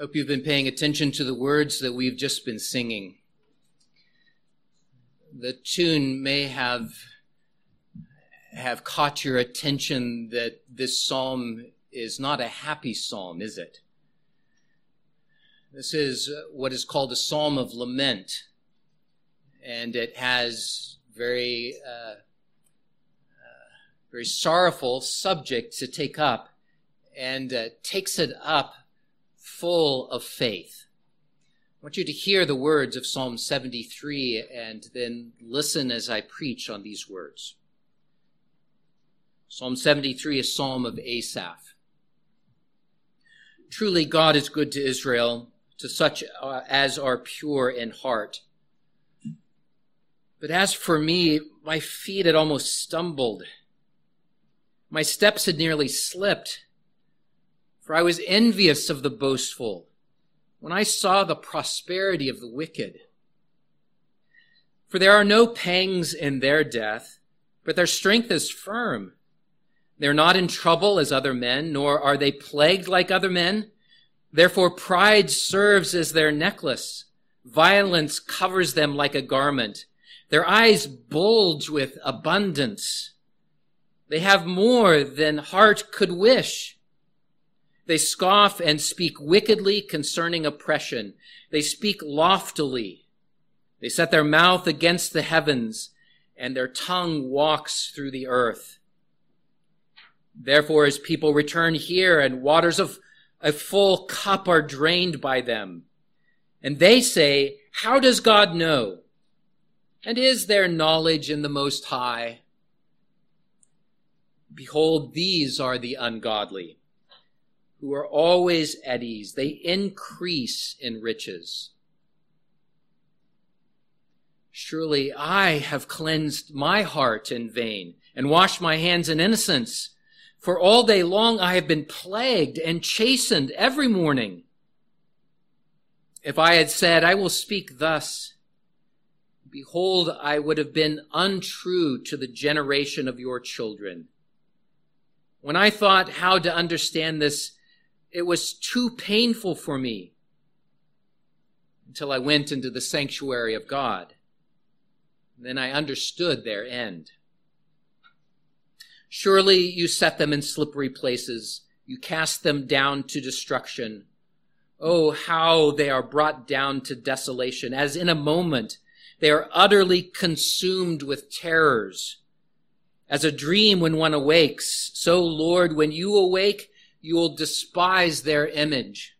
Hope you've been paying attention to the words that we've just been singing. The tune may have have caught your attention that this psalm is not a happy psalm, is it? This is what is called a psalm of lament, and it has very uh, uh, very sorrowful subject to take up, and uh, takes it up full of faith. I want you to hear the words of Psalm 73 and then listen as I preach on these words. Psalm 73 is a Psalm of Asaph. Truly, God is good to Israel, to such uh, as are pure in heart. But as for me, my feet had almost stumbled. My steps had nearly slipped. For I was envious of the boastful when I saw the prosperity of the wicked. For there are no pangs in their death, but their strength is firm. They're not in trouble as other men, nor are they plagued like other men. Therefore pride serves as their necklace. Violence covers them like a garment. Their eyes bulge with abundance. They have more than heart could wish. They scoff and speak wickedly concerning oppression. They speak loftily. They set their mouth against the heavens, and their tongue walks through the earth. Therefore, as people return here, and waters of a full cup are drained by them, and they say, How does God know? And is there knowledge in the Most High? Behold, these are the ungodly who are always at ease. They increase in riches. Surely I have cleansed my heart in vain and washed my hands in innocence. For all day long I have been plagued and chastened every morning. If I had said, I will speak thus, behold, I would have been untrue to the generation of your children. When I thought how to understand this, it was too painful for me until I went into the sanctuary of God. Then I understood their end. Surely you set them in slippery places. You cast them down to destruction. Oh, how they are brought down to desolation. As in a moment, they are utterly consumed with terrors. As a dream when one awakes, so Lord, when you awake, you will despise their image.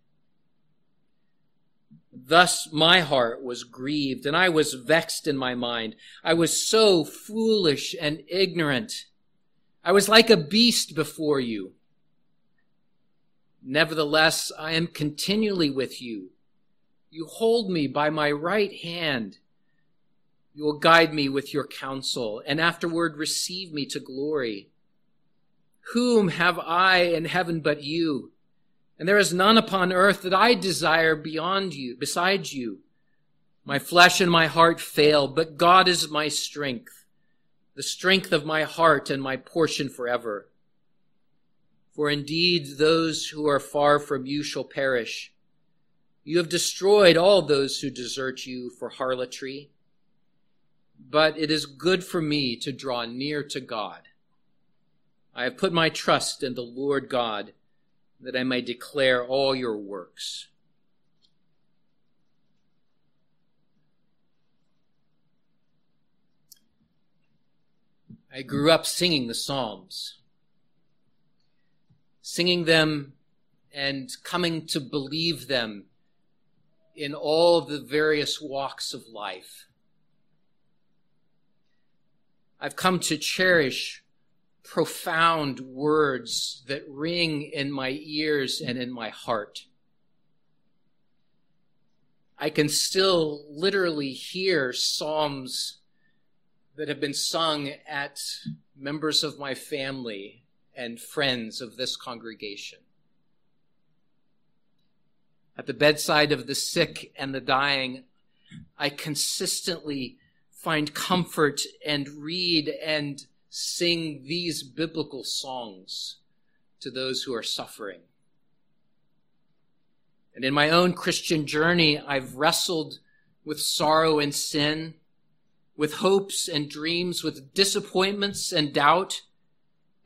Thus my heart was grieved, and I was vexed in my mind. I was so foolish and ignorant. I was like a beast before you. Nevertheless, I am continually with you. You hold me by my right hand. You will guide me with your counsel, and afterward receive me to glory. Whom have I in heaven but you? And there is none upon earth that I desire beyond you, besides you. My flesh and my heart fail, but God is my strength, the strength of my heart and my portion forever. For indeed those who are far from you shall perish. You have destroyed all those who desert you for harlotry. But it is good for me to draw near to God. I have put my trust in the Lord God that I may declare all your works. I grew up singing the Psalms, singing them and coming to believe them in all the various walks of life. I've come to cherish profound words that ring in my ears and in my heart. I can still literally hear psalms that have been sung at members of my family and friends of this congregation. At the bedside of the sick and the dying, I consistently find comfort and read and sing these biblical songs to those who are suffering. And in my own Christian journey, I've wrestled with sorrow and sin, with hopes and dreams, with disappointments and doubt.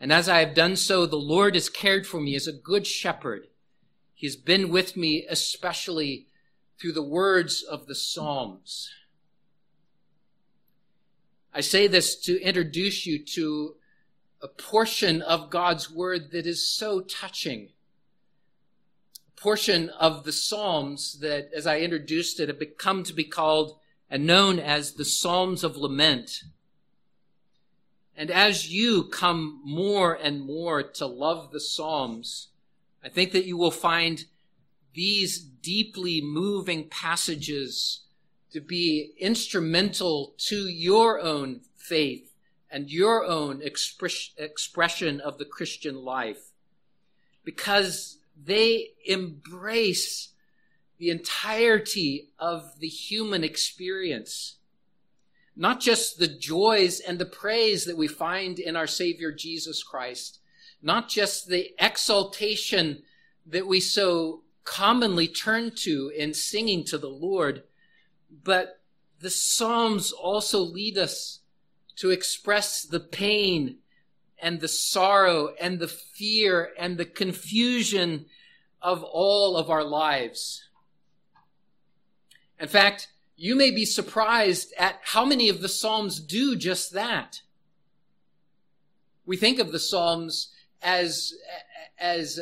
And as I have done so, the Lord has cared for me as a good shepherd. He's been with me, especially through the words of the Psalms. I say this to introduce you to a portion of God's word that is so touching. A portion of the Psalms that, as I introduced it, have become to be called and known as the Psalms of Lament. And as you come more and more to love the Psalms, I think that you will find these deeply moving passages to be instrumental to your own faith and your own express, expression of the Christian life because they embrace the entirety of the human experience. Not just the joys and the praise that we find in our Savior Jesus Christ, not just the exaltation that we so commonly turn to in singing to the Lord, but the Psalms also lead us to express the pain and the sorrow and the fear and the confusion of all of our lives. In fact, you may be surprised at how many of the Psalms do just that. We think of the Psalms as, as,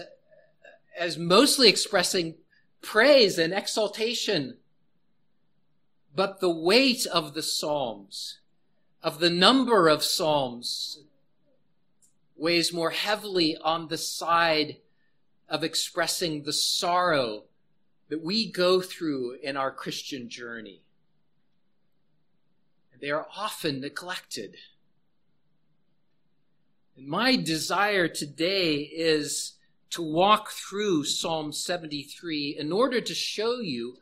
as mostly expressing praise and exaltation. But the weight of the Psalms, of the number of Psalms, weighs more heavily on the side of expressing the sorrow that we go through in our Christian journey. They are often neglected. And my desire today is to walk through Psalm 73 in order to show you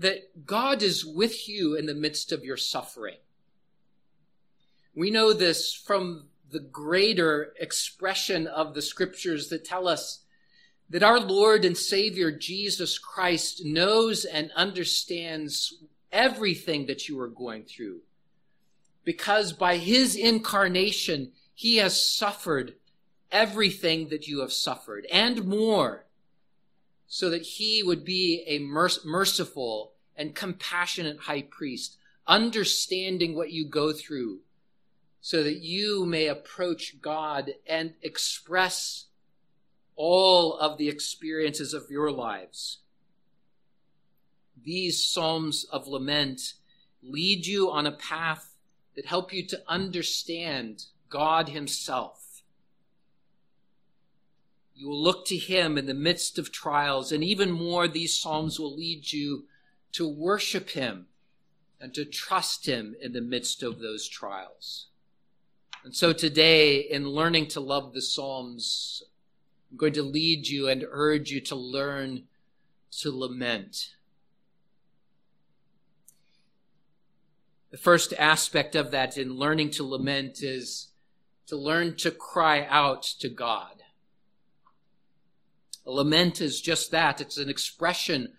that God is with you in the midst of your suffering. We know this from the greater expression of the scriptures that tell us that our Lord and Savior Jesus Christ knows and understands everything that you are going through. Because by his incarnation, he has suffered everything that you have suffered and more so that he would be a merc- merciful and compassionate high priest, understanding what you go through so that you may approach God and express all of the experiences of your lives. These Psalms of Lament lead you on a path that help you to understand God Himself. You will look to Him in the midst of trials, and even more, these Psalms will lead you to worship Him and to trust Him in the midst of those trials. And so today, in learning to love the Psalms, I'm going to lead you and urge you to learn to lament. The first aspect of that in learning to lament is to learn to cry out to God. A lament is just that. It's an expression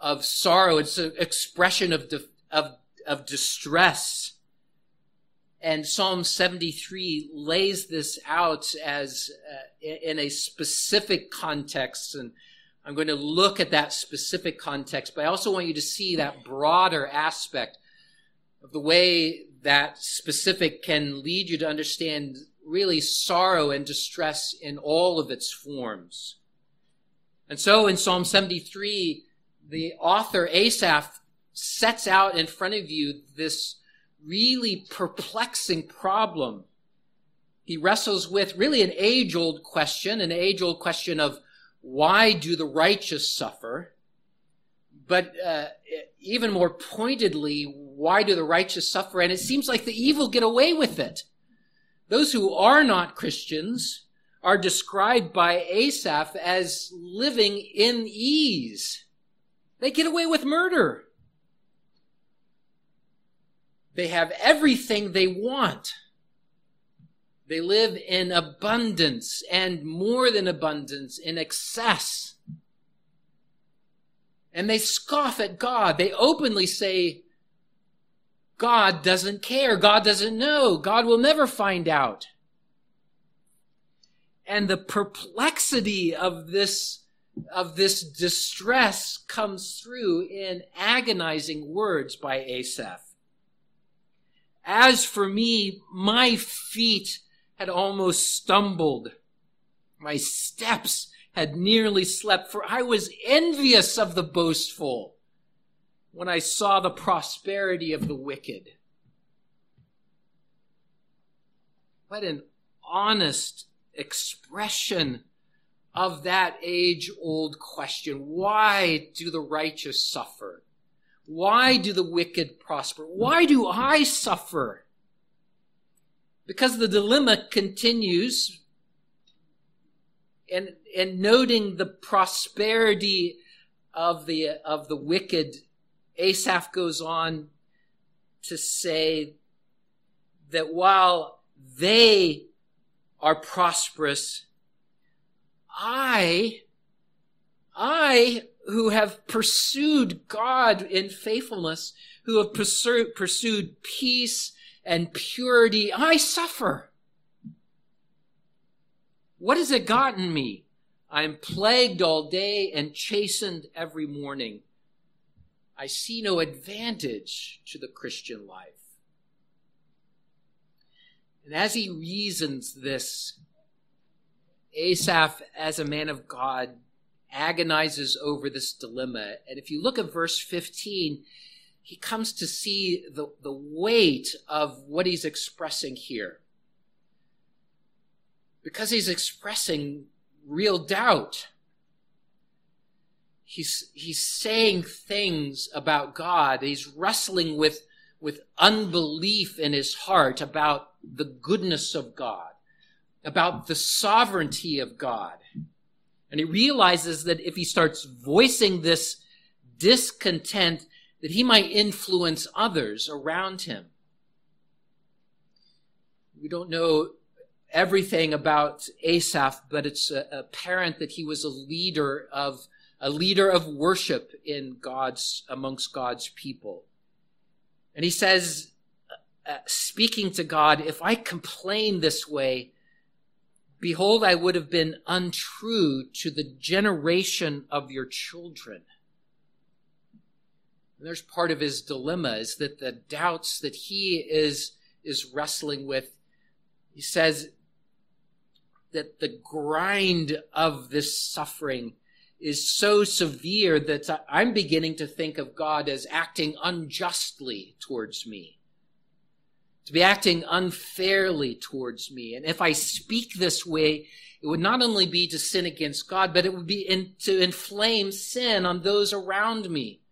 of sorrow. It's an expression of, of, of distress. And Psalm 73 lays this out as uh, in a specific context. And I'm going to look at that specific context, but I also want you to see that broader aspect of the way that specific can lead you to understand really sorrow and distress in all of its forms. And so in Psalm 73, the author Asaph sets out in front of you this really perplexing problem. He wrestles with really an age old question, an age old question of why do the righteous suffer? But uh, even more pointedly, why do the righteous suffer? And it seems like the evil get away with it. Those who are not Christians are described by Asaph as living in ease. They get away with murder. They have everything they want. They live in abundance and more than abundance, in excess. And they scoff at God. They openly say, God doesn't care. God doesn't know. God will never find out. And the perplexity of this, of this distress comes through in agonizing words by Asaph. As for me, my feet had almost stumbled. My steps had nearly slept, for I was envious of the boastful when I saw the prosperity of the wicked. What an honest expression of that age old question. Why do the righteous suffer? Why do the wicked prosper? Why do I suffer? Because the dilemma continues and, and noting the prosperity of the, of the wicked, Asaph goes on to say that while they are prosperous, I, I who have pursued God in faithfulness, who have pursued, peace and purity, I suffer. What has it gotten me? I am plagued all day and chastened every morning. I see no advantage to the Christian life. And as he reasons this, Asaph, as a man of God, agonizes over this dilemma. And if you look at verse 15, he comes to see the, the weight of what he's expressing here. Because he's expressing real doubt. He's, he's saying things about God. He's wrestling with with unbelief in his heart about the goodness of God, about the sovereignty of God. And he realizes that if he starts voicing this discontent, that he might influence others around him. We don't know everything about Asaph, but it's apparent that he was a leader of a leader of worship in God's amongst God's people. And he says, uh, uh, speaking to God, if I complain this way, behold, I would have been untrue to the generation of your children. And there's part of his dilemma is that the doubts that he is, is wrestling with, he says that the grind of this suffering is so severe that I'm beginning to think of God as acting unjustly towards me, to be acting unfairly towards me. And if I speak this way, it would not only be to sin against God, but it would be in, to inflame sin on those around me,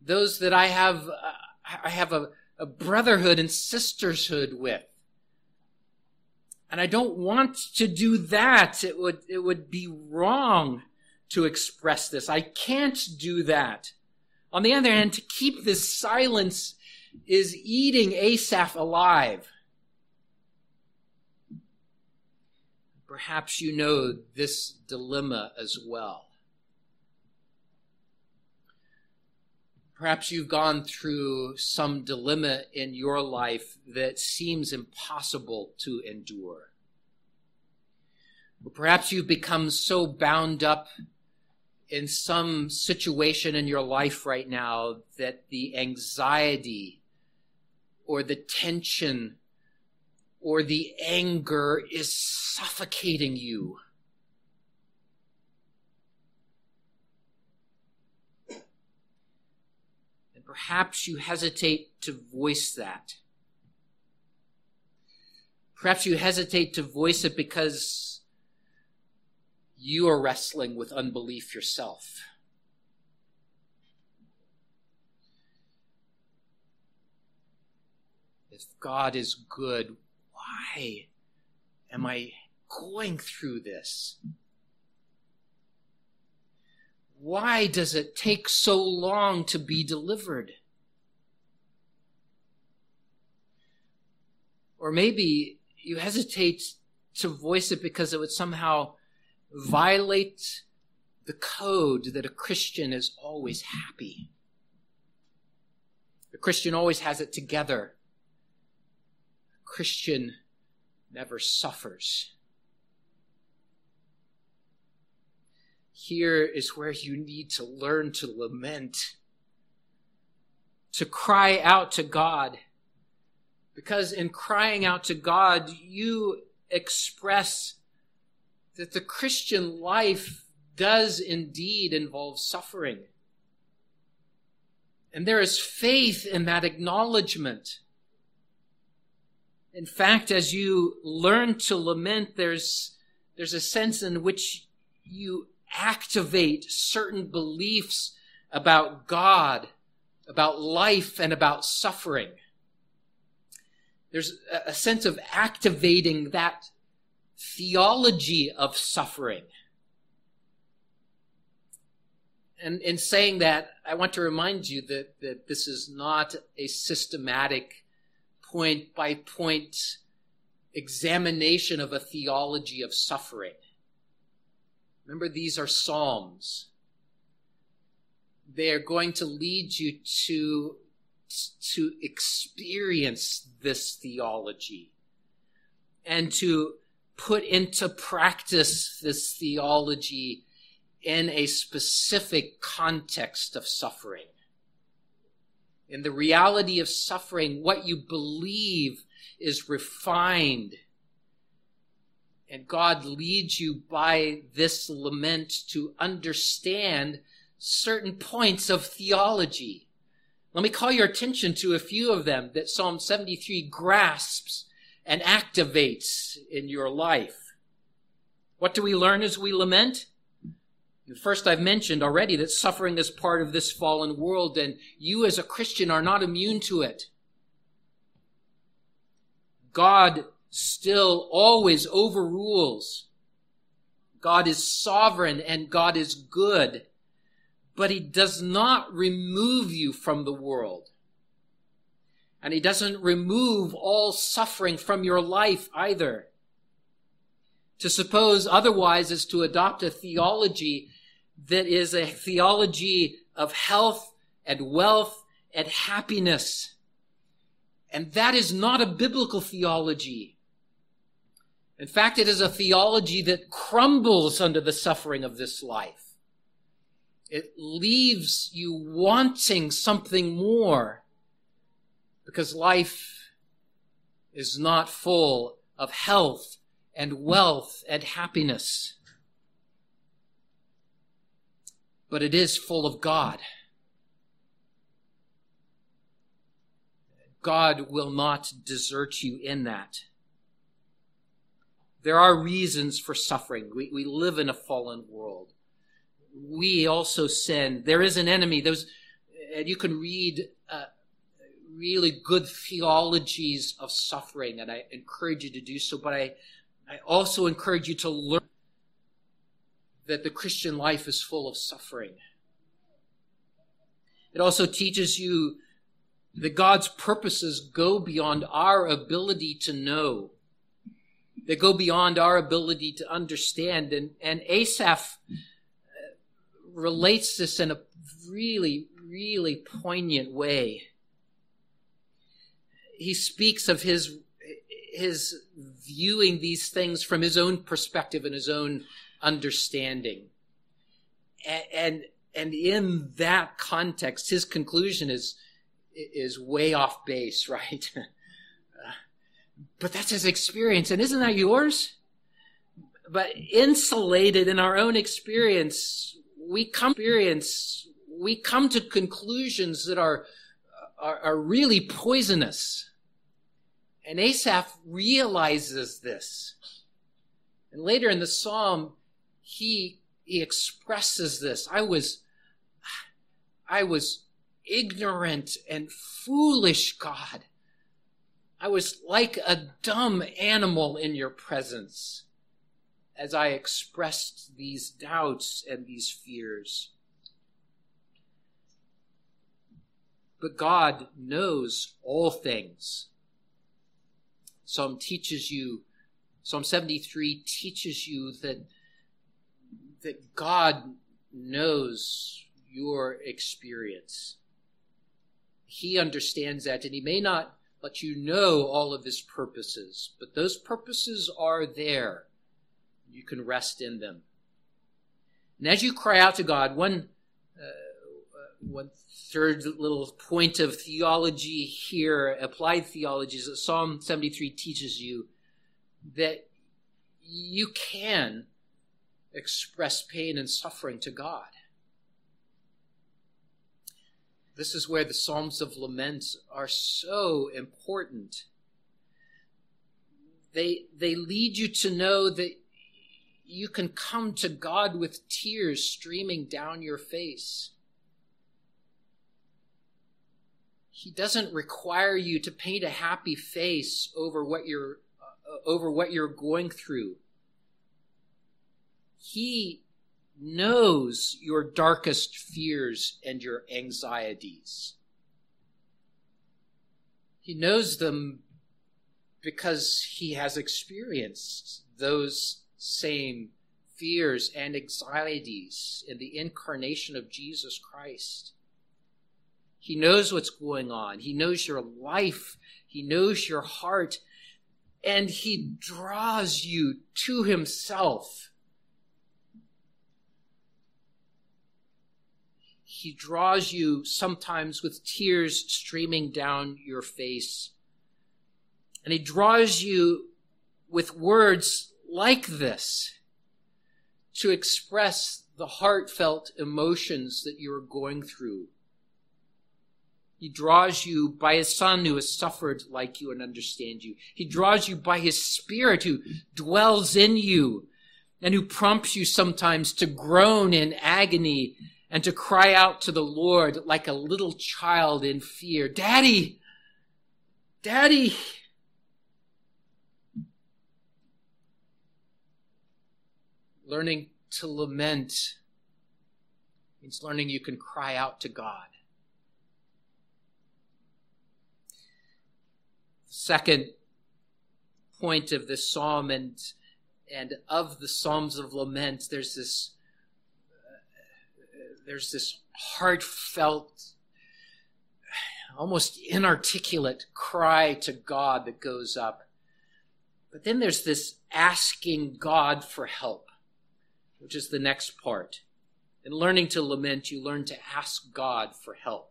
those that I have, uh, I have a, a brotherhood and sisterhood with. And I don't want to do that. It would, it would be wrong to express this. I can't do that. On the other hand, to keep this silence is eating Asaph alive. Perhaps you know this dilemma as well. Perhaps you've gone through some dilemma in your life that seems impossible to endure. Or perhaps you've become so bound up in some situation in your life right now that the anxiety or the tension or the anger is suffocating you. And perhaps you hesitate to voice that. Perhaps you hesitate to voice it because you are wrestling with unbelief yourself. If God is good, why am I going through this? Why does it take so long to be delivered? Or maybe you hesitate to voice it because it would somehow violate the code that a Christian is always happy. The Christian always has it together. Christian never suffers. Here is where you need to learn to lament, to cry out to God. Because in crying out to God, you express that the Christian life does indeed involve suffering. And there is faith in that acknowledgement. In fact, as you learn to lament, there's, there's a sense in which you activate certain beliefs about God, about life, and about suffering. There's a sense of activating that theology of suffering. And in saying that, I want to remind you that, that this is not a systematic point by point examination of a theology of suffering. Remember, these are Psalms. They are going to lead you to, to experience this theology and to put into practice this theology in a specific context of suffering. In the reality of suffering, what you believe is refined and God leads you by this lament to understand certain points of theology. Let me call your attention to a few of them that Psalm 73 grasps and activates in your life. What do we learn as we lament? First, I've mentioned already that suffering is part of this fallen world, and you as a Christian are not immune to it. God still always overrules. God is sovereign and God is good, but he does not remove you from the world. And he doesn't remove all suffering from your life either. To suppose otherwise is to adopt a theology that is a theology of health and wealth and happiness. And that is not a biblical theology. In fact, it is a theology that crumbles under the suffering of this life. It leaves you wanting something more because life is not full of health and wealth and happiness. But it is full of God. God will not desert you in that. There are reasons for suffering. We, we live in a fallen world. We also sin. There is an enemy. Those, and you can read uh, really good theologies of suffering, and I encourage you to do so. But I, I also encourage you to learn that the Christian life is full of suffering. It also teaches you that God's purposes go beyond our ability to know that go beyond our ability to understand. And, and Asaph uh, relates this in a really, really poignant way. He speaks of his, his viewing these things from his own perspective and his own understanding. And, and, and in that context, his conclusion is, is way off base, right? But that's his experience. And isn't that yours? But insulated in our own experience, we come experience, we come to conclusions that are, are, are really poisonous. And Asaph realizes this. And later in the psalm, he, he expresses this. I was, I was ignorant and foolish, God. I was like a dumb animal in your presence as I expressed these doubts and these fears. But God knows all things. Psalm teaches you, Psalm 73 teaches you that, that God knows your experience. He understands that, and He may not let you know all of His purposes, but those purposes are there. You can rest in them. And as you cry out to God, one, uh, one third little point of theology here, applied theology, is that Psalm 73 teaches you that you can express pain and suffering to God. This is where the Psalms of Lament are so important. They, they lead you to know that you can come to God with tears streaming down your face. He doesn't require you to paint a happy face over what you're uh, over what you're going through. He knows your darkest fears and your anxieties. He knows them because he has experienced those same fears and anxieties in the incarnation of Jesus Christ. He knows what's going on. He knows your life. He knows your heart. And he draws you to himself He draws you sometimes with tears streaming down your face. And He draws you with words like this to express the heartfelt emotions that you are going through. He draws you by his son who has suffered like you and understands you. He draws you by his spirit who dwells in you and who prompts you sometimes to groan in agony and to cry out to the Lord like a little child in fear Daddy! Daddy! Learning to lament means learning you can cry out to God. Second point of this psalm and and of the psalms of lament, there's this there's this heartfelt, almost inarticulate cry to God that goes up. But then there's this asking God for help, which is the next part. In learning to lament, you learn to ask God for help.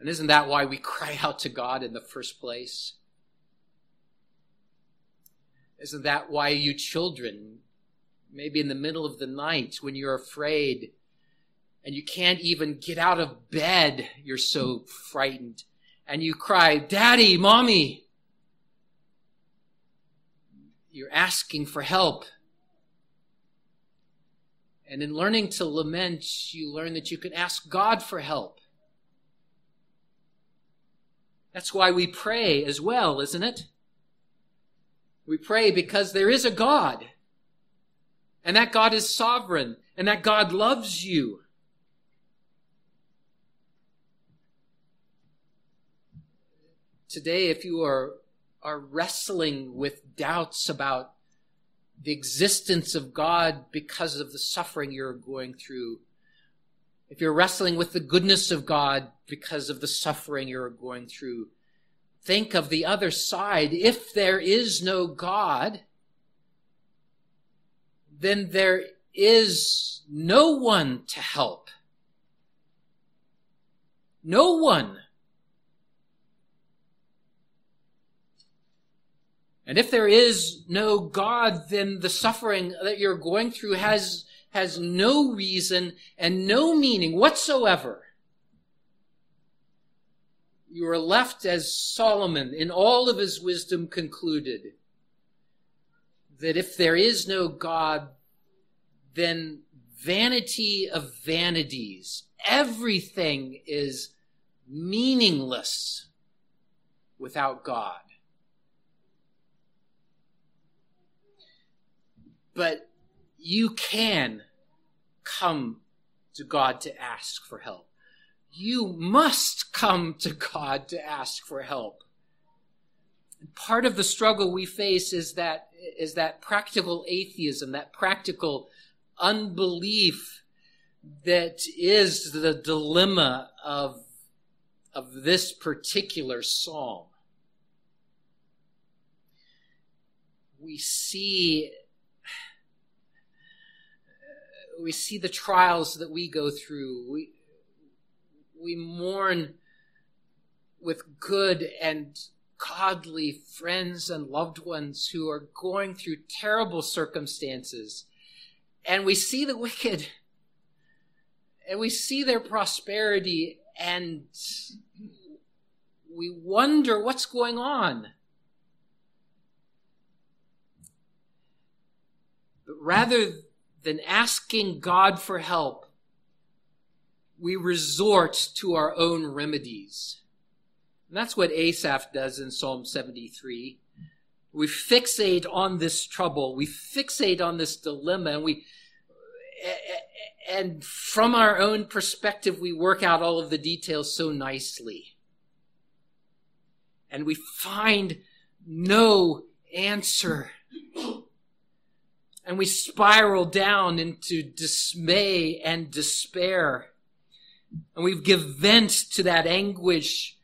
And isn't that why we cry out to God in the first place? Isn't that why you children maybe in the middle of the night when you're afraid and you can't even get out of bed. You're so frightened. And you cry, Daddy, Mommy. You're asking for help. And in learning to lament, you learn that you can ask God for help. That's why we pray as well, isn't it? We pray because there is a God and that God is sovereign, and that God loves you. Today, if you are, are wrestling with doubts about the existence of God because of the suffering you're going through, if you're wrestling with the goodness of God because of the suffering you're going through, think of the other side. If there is no God, then there is no one to help. No one. And if there is no God, then the suffering that you're going through has, has no reason and no meaning whatsoever. You are left as Solomon in all of his wisdom concluded that if there is no God, then vanity of vanities, everything is meaningless without God. But you can come to God to ask for help. You must come to God to ask for help. Part of the struggle we face is that is that practical atheism, that practical unbelief that is the dilemma of, of this particular psalm. We see we see the trials that we go through. We, we mourn with good and godly friends and loved ones who are going through terrible circumstances. And we see the wicked and we see their prosperity and we wonder what's going on. But rather than asking God for help, we resort to our own remedies. And that's what Asaph does in Psalm 73. We fixate on this trouble. We fixate on this dilemma and we, and from our own perspective, we work out all of the details so nicely. And we find no answer. And we spiral down into dismay and despair. And we give vent to that anguish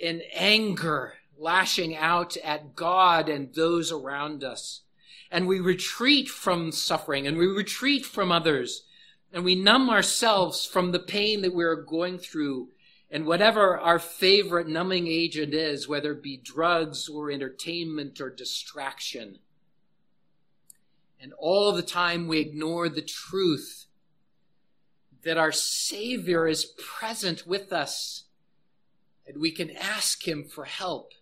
in anger, lashing out at God and those around us. And we retreat from suffering and we retreat from others and we numb ourselves from the pain that we're going through and whatever our favorite numbing agent is, whether it be drugs or entertainment or distraction. And all the time we ignore the truth that our Savior is present with us and we can ask Him for help.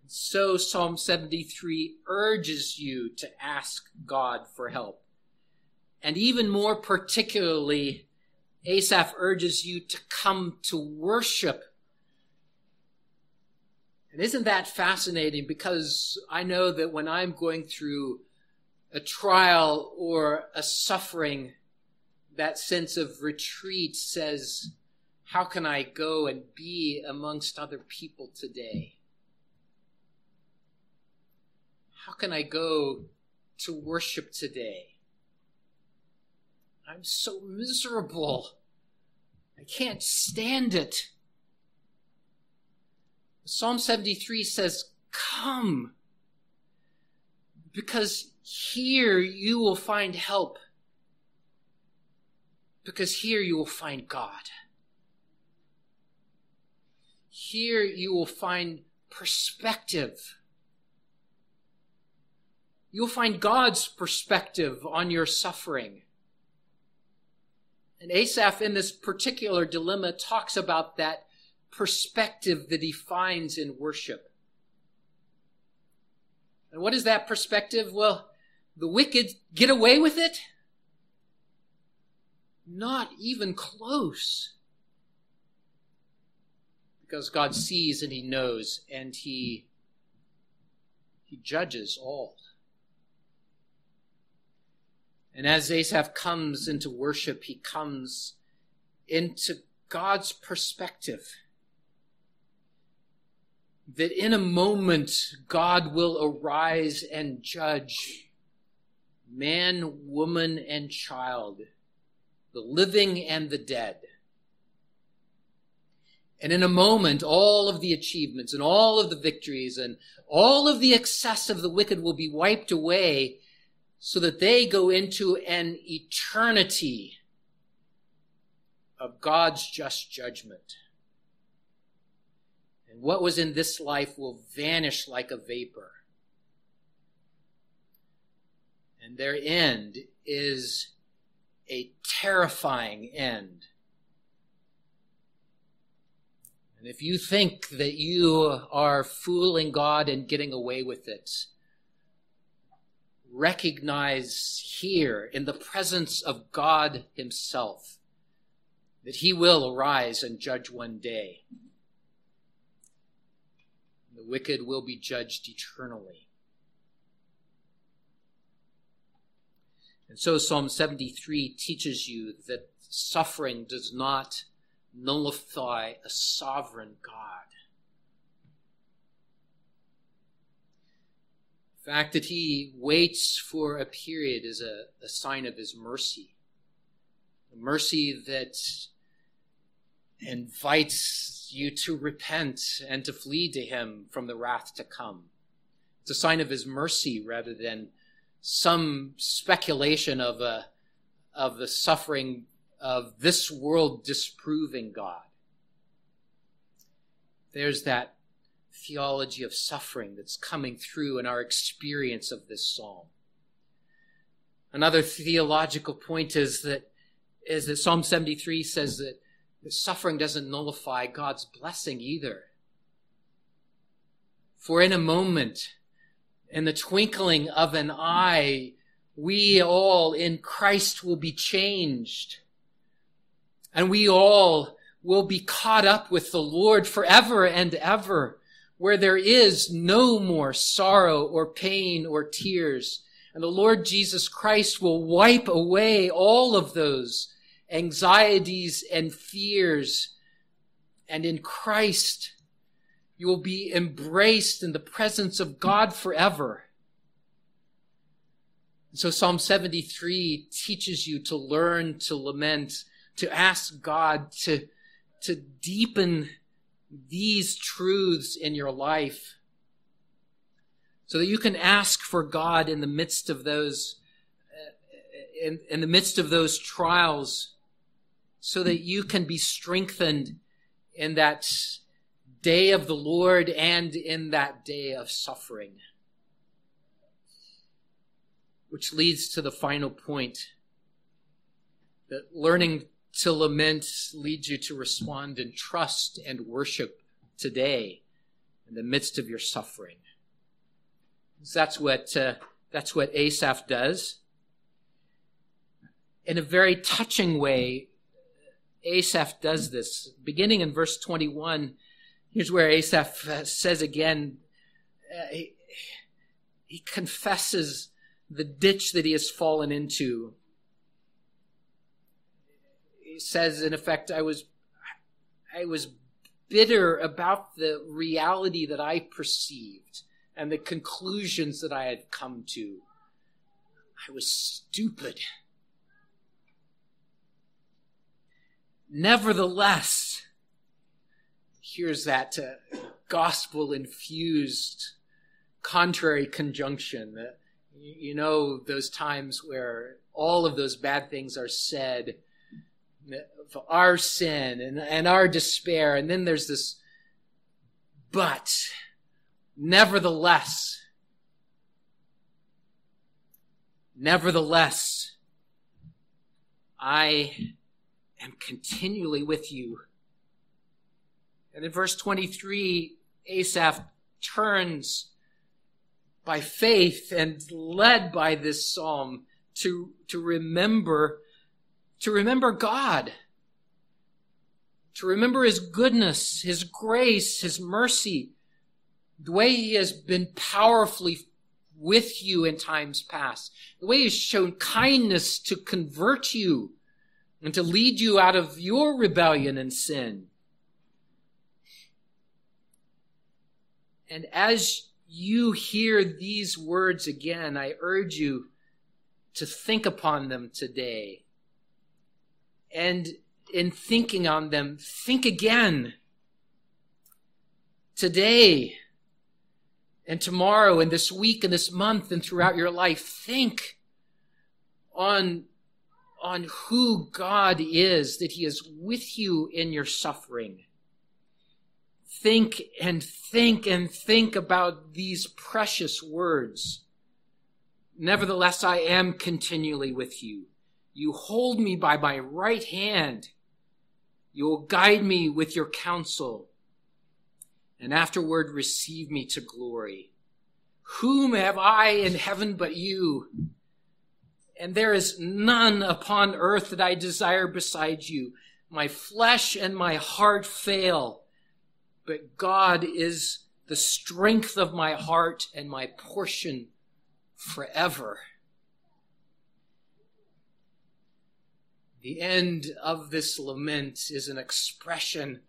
And so Psalm 73 urges you to ask God for help. And even more particularly, Asaph urges you to come to worship. And isn't that fascinating? Because I know that when I'm going through a trial or a suffering, that sense of retreat says, how can I go and be amongst other people today? How can I go to worship today? I'm so miserable. I can't stand it. Psalm 73 says, Come, because here you will find help, because here you will find God. Here you will find perspective. You'll find God's perspective on your suffering. And Asaph, in this particular dilemma, talks about that perspective that he finds in worship. And what is that perspective? Well, the wicked get away with it? Not even close because God sees and he knows and he he judges all. And as Asaph comes into worship, he comes into God's perspective. That in a moment, God will arise and judge man, woman, and child, the living and the dead. And in a moment, all of the achievements and all of the victories and all of the excess of the wicked will be wiped away so that they go into an eternity of God's just judgment. And what was in this life will vanish like a vapor. And their end is a terrifying end And if you think that you are fooling God and getting away with it, recognize here in the presence of God Himself that He will arise and judge one day. The wicked will be judged eternally. And so Psalm 73 teaches you that suffering does not nullify a sovereign God. The fact that he waits for a period is a, a sign of his mercy. A mercy that invites you to repent and to flee to him from the wrath to come. It's a sign of his mercy rather than some speculation of a, of the suffering of this world disproving God. There's that theology of suffering that's coming through in our experience of this psalm. Another theological point is that is that Psalm 73 says that suffering doesn't nullify God's blessing either. For in a moment, in the twinkling of an eye, we all in Christ will be changed. And we all will be caught up with the Lord forever and ever, where there is no more sorrow or pain or tears. And the Lord Jesus Christ will wipe away all of those anxieties and fears. And in Christ, you will be embraced in the presence of God forever. So Psalm 73 teaches you to learn to lament, to ask God to, to deepen these truths in your life so that you can ask for God in the midst of those, uh, in, in the midst of those trials so that you can be strengthened in that day of the Lord and in that day of suffering. Which leads to the final point that learning to lament leads you to respond in trust and worship today in the midst of your suffering. That's what, uh, that's what Asaph does. In a very touching way, Asaph does this. Beginning in verse 21, here's where Asaph uh, says again, uh, he, he confesses the ditch that he has fallen into. Says, in effect, I was, I was bitter about the reality that I perceived and the conclusions that I had come to. I was stupid. Nevertheless, here's that uh, gospel infused contrary conjunction. Uh, you know, those times where all of those bad things are said for our sin and, and our despair. And then there's this, but nevertheless, nevertheless, I am continually with you. And in verse 23, Asaph turns by faith and led by this psalm to, to remember, to remember God, to remember his goodness, his grace, his mercy, the way he has been powerfully with you in times past, the way he's shown kindness to convert you and to lead you out of your rebellion and sin. And as you hear these words again, I urge you to think upon them today. And in thinking on them, think again. Today and tomorrow and this week and this month and throughout your life, think on on who God is, that He is with you in your suffering. Think and think and think about these precious words. Nevertheless, I am continually with you. You hold me by my right hand. You will guide me with your counsel, and afterward receive me to glory. Whom have I in heaven but you? and there is none upon earth that I desire beside you. My flesh and my heart fail, but God is the strength of my heart and my portion forever. The end of this lament is an expression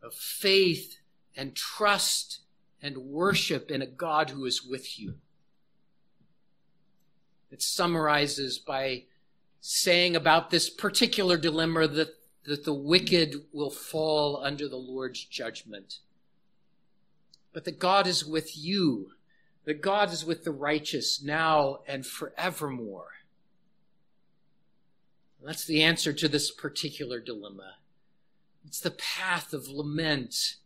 of faith and trust and worship in a God who is with you. It summarizes by saying about this particular dilemma that, that the wicked will fall under the Lord's judgment. But that God is with you, that God is with the righteous now and forevermore. That's the answer to this particular dilemma. It's the path of lament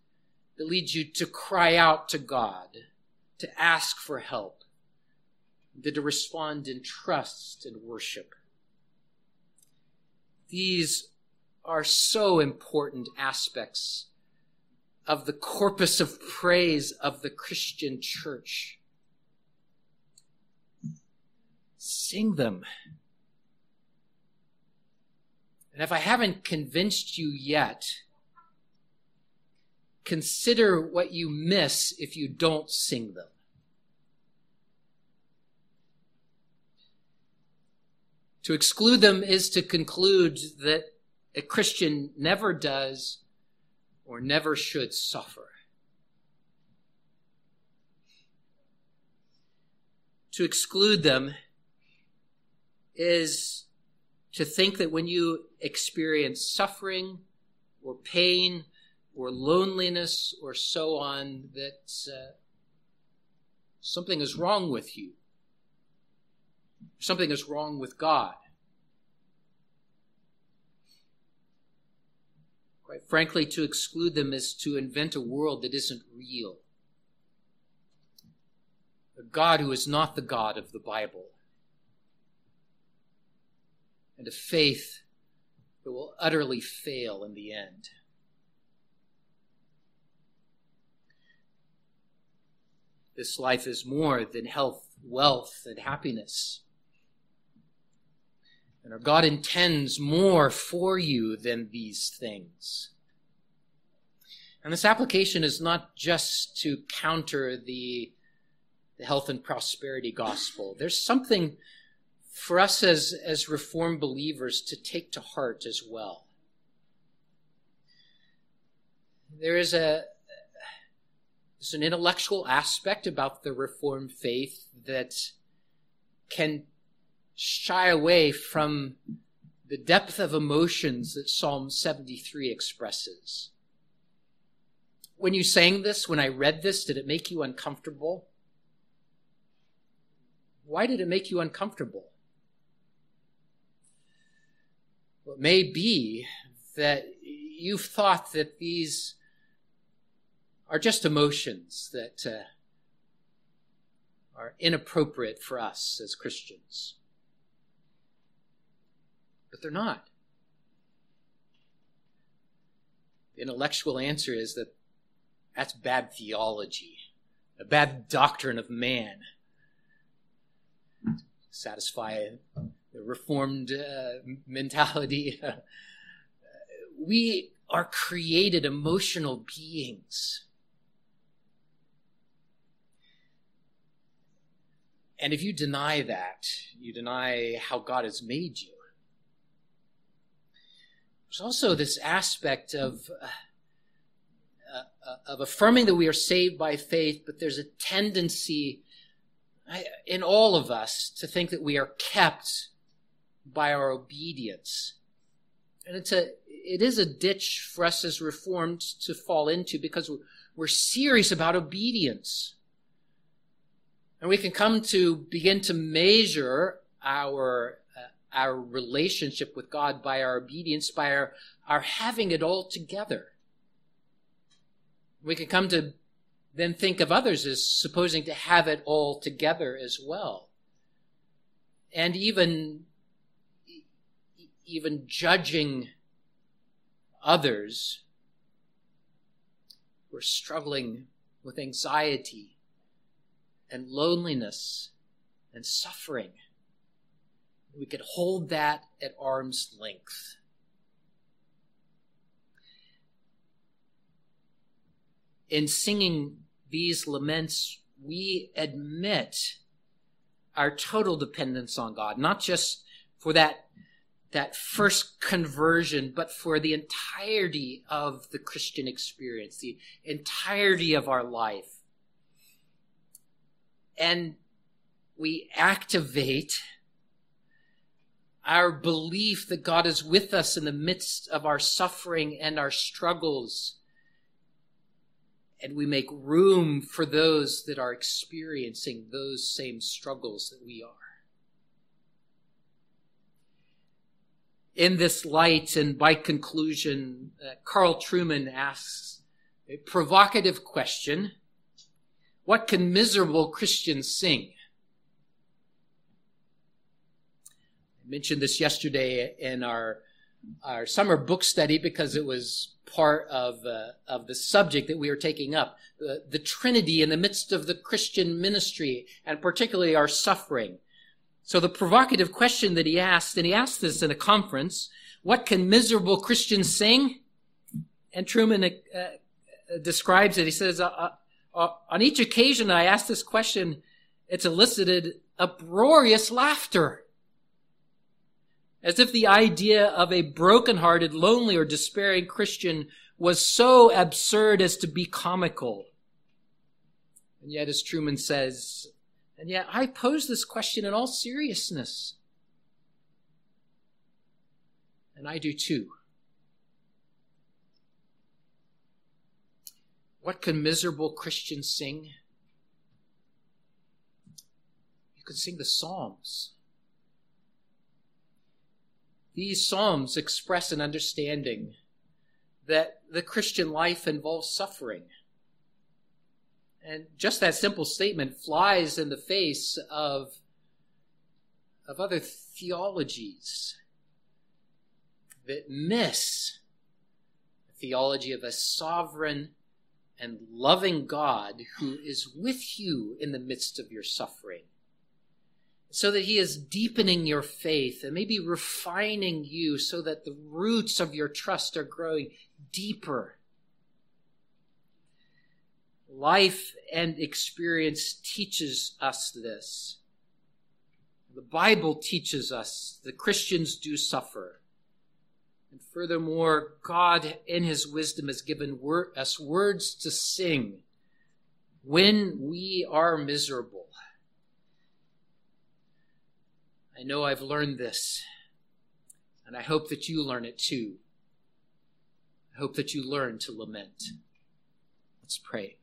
that leads you to cry out to God, to ask for help, and to respond in trust and worship. These are so important aspects of the corpus of praise of the Christian church. Sing them. And if I haven't convinced you yet, consider what you miss if you don't sing them. To exclude them is to conclude that a Christian never does or never should suffer. To exclude them is to think that when you experience suffering or pain or loneliness or so on, that uh, something is wrong with you. Something is wrong with God. Quite frankly, to exclude them is to invent a world that isn't real. A God who is not the God of the Bible and a faith that will utterly fail in the end. This life is more than health, wealth, and happiness. And our God intends more for you than these things. And this application is not just to counter the, the health and prosperity gospel. There's something for us as, as Reformed believers to take to heart as well. There is a there's an intellectual aspect about the Reformed faith that can shy away from the depth of emotions that Psalm 73 expresses. When you sang this, when I read this, did it make you uncomfortable? Why did it make you uncomfortable? Well, it may be that you've thought that these are just emotions that uh, are inappropriate for us as Christians. But they're not. The intellectual answer is that that's bad theology, a bad doctrine of man. Satisfy the reformed uh, mentality. we are created emotional beings. And if you deny that, you deny how God has made you. There's also this aspect of, uh, uh, of affirming that we are saved by faith, but there's a tendency in all of us to think that we are kept by our obedience. And it's a, it is a ditch for us as reformed to fall into because we're serious about obedience. And we can come to begin to measure our, uh, our relationship with God by our obedience, by our, our having it all together. We can come to then think of others as supposing to have it all together as well. And even even judging others who are struggling with anxiety and loneliness and suffering. We could hold that at arm's length. In singing these laments, we admit our total dependence on God, not just for that that first conversion, but for the entirety of the Christian experience, the entirety of our life. And we activate our belief that God is with us in the midst of our suffering and our struggles. And we make room for those that are experiencing those same struggles that we are. In this light, and by conclusion, uh, Carl Trueman asks a provocative question What can miserable Christians sing? I mentioned this yesterday in our our summer book study because it was part of uh, of the subject that we were taking up the, the Trinity in the midst of the Christian ministry and particularly our suffering. So the provocative question that he asked, and he asked this in a conference, what can miserable Christians sing? And Trueman uh, uh, describes it. He says, uh, uh, on each occasion I asked this question, it's elicited uproarious laughter as if the idea of a broken-hearted, lonely, or despairing Christian was so absurd as to be comical. And yet, as Trueman says, and yet I pose this question in all seriousness. And I do too. What can miserable Christians sing? You can sing the Psalms. These Psalms express an understanding that the Christian life involves suffering. And just that simple statement flies in the face of, of other theologies that miss the theology of a sovereign and loving God who is with you in the midst of your suffering so that he is deepening your faith and maybe refining you so that the roots of your trust are growing deeper. Life and experience teaches us this. The Bible teaches us that Christians do suffer. And furthermore, God in his wisdom has given us words to sing when we are miserable I know I've learned this, and I hope that you learn it too. I hope that you learn to lament. Let's pray.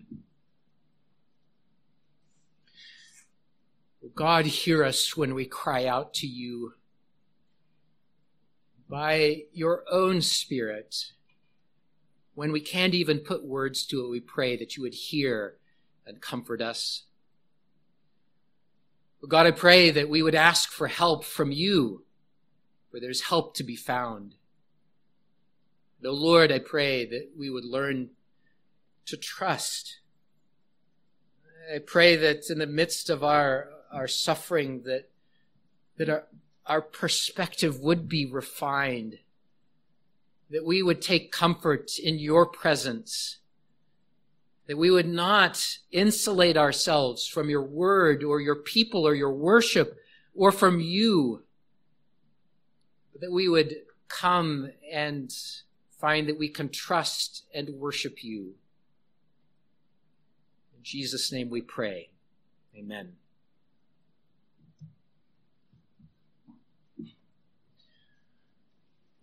God, hear us when we cry out to you. By your own Spirit, when we can't even put words to it, we pray that you would hear and comfort us. God, I pray that we would ask for help from you, where there's help to be found. No, Lord, I pray that we would learn to trust. I pray that in the midst of our, our suffering, that, that our, our perspective would be refined, that we would take comfort in your presence, that we would not insulate ourselves from your word or your people or your worship or from you, that we would come and find that we can trust and worship you. Jesus' name we pray. Amen.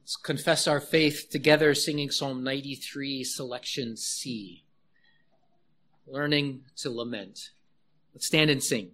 Let's confess our faith together, singing Psalm 93, selection C learning to lament. Let's stand and sing.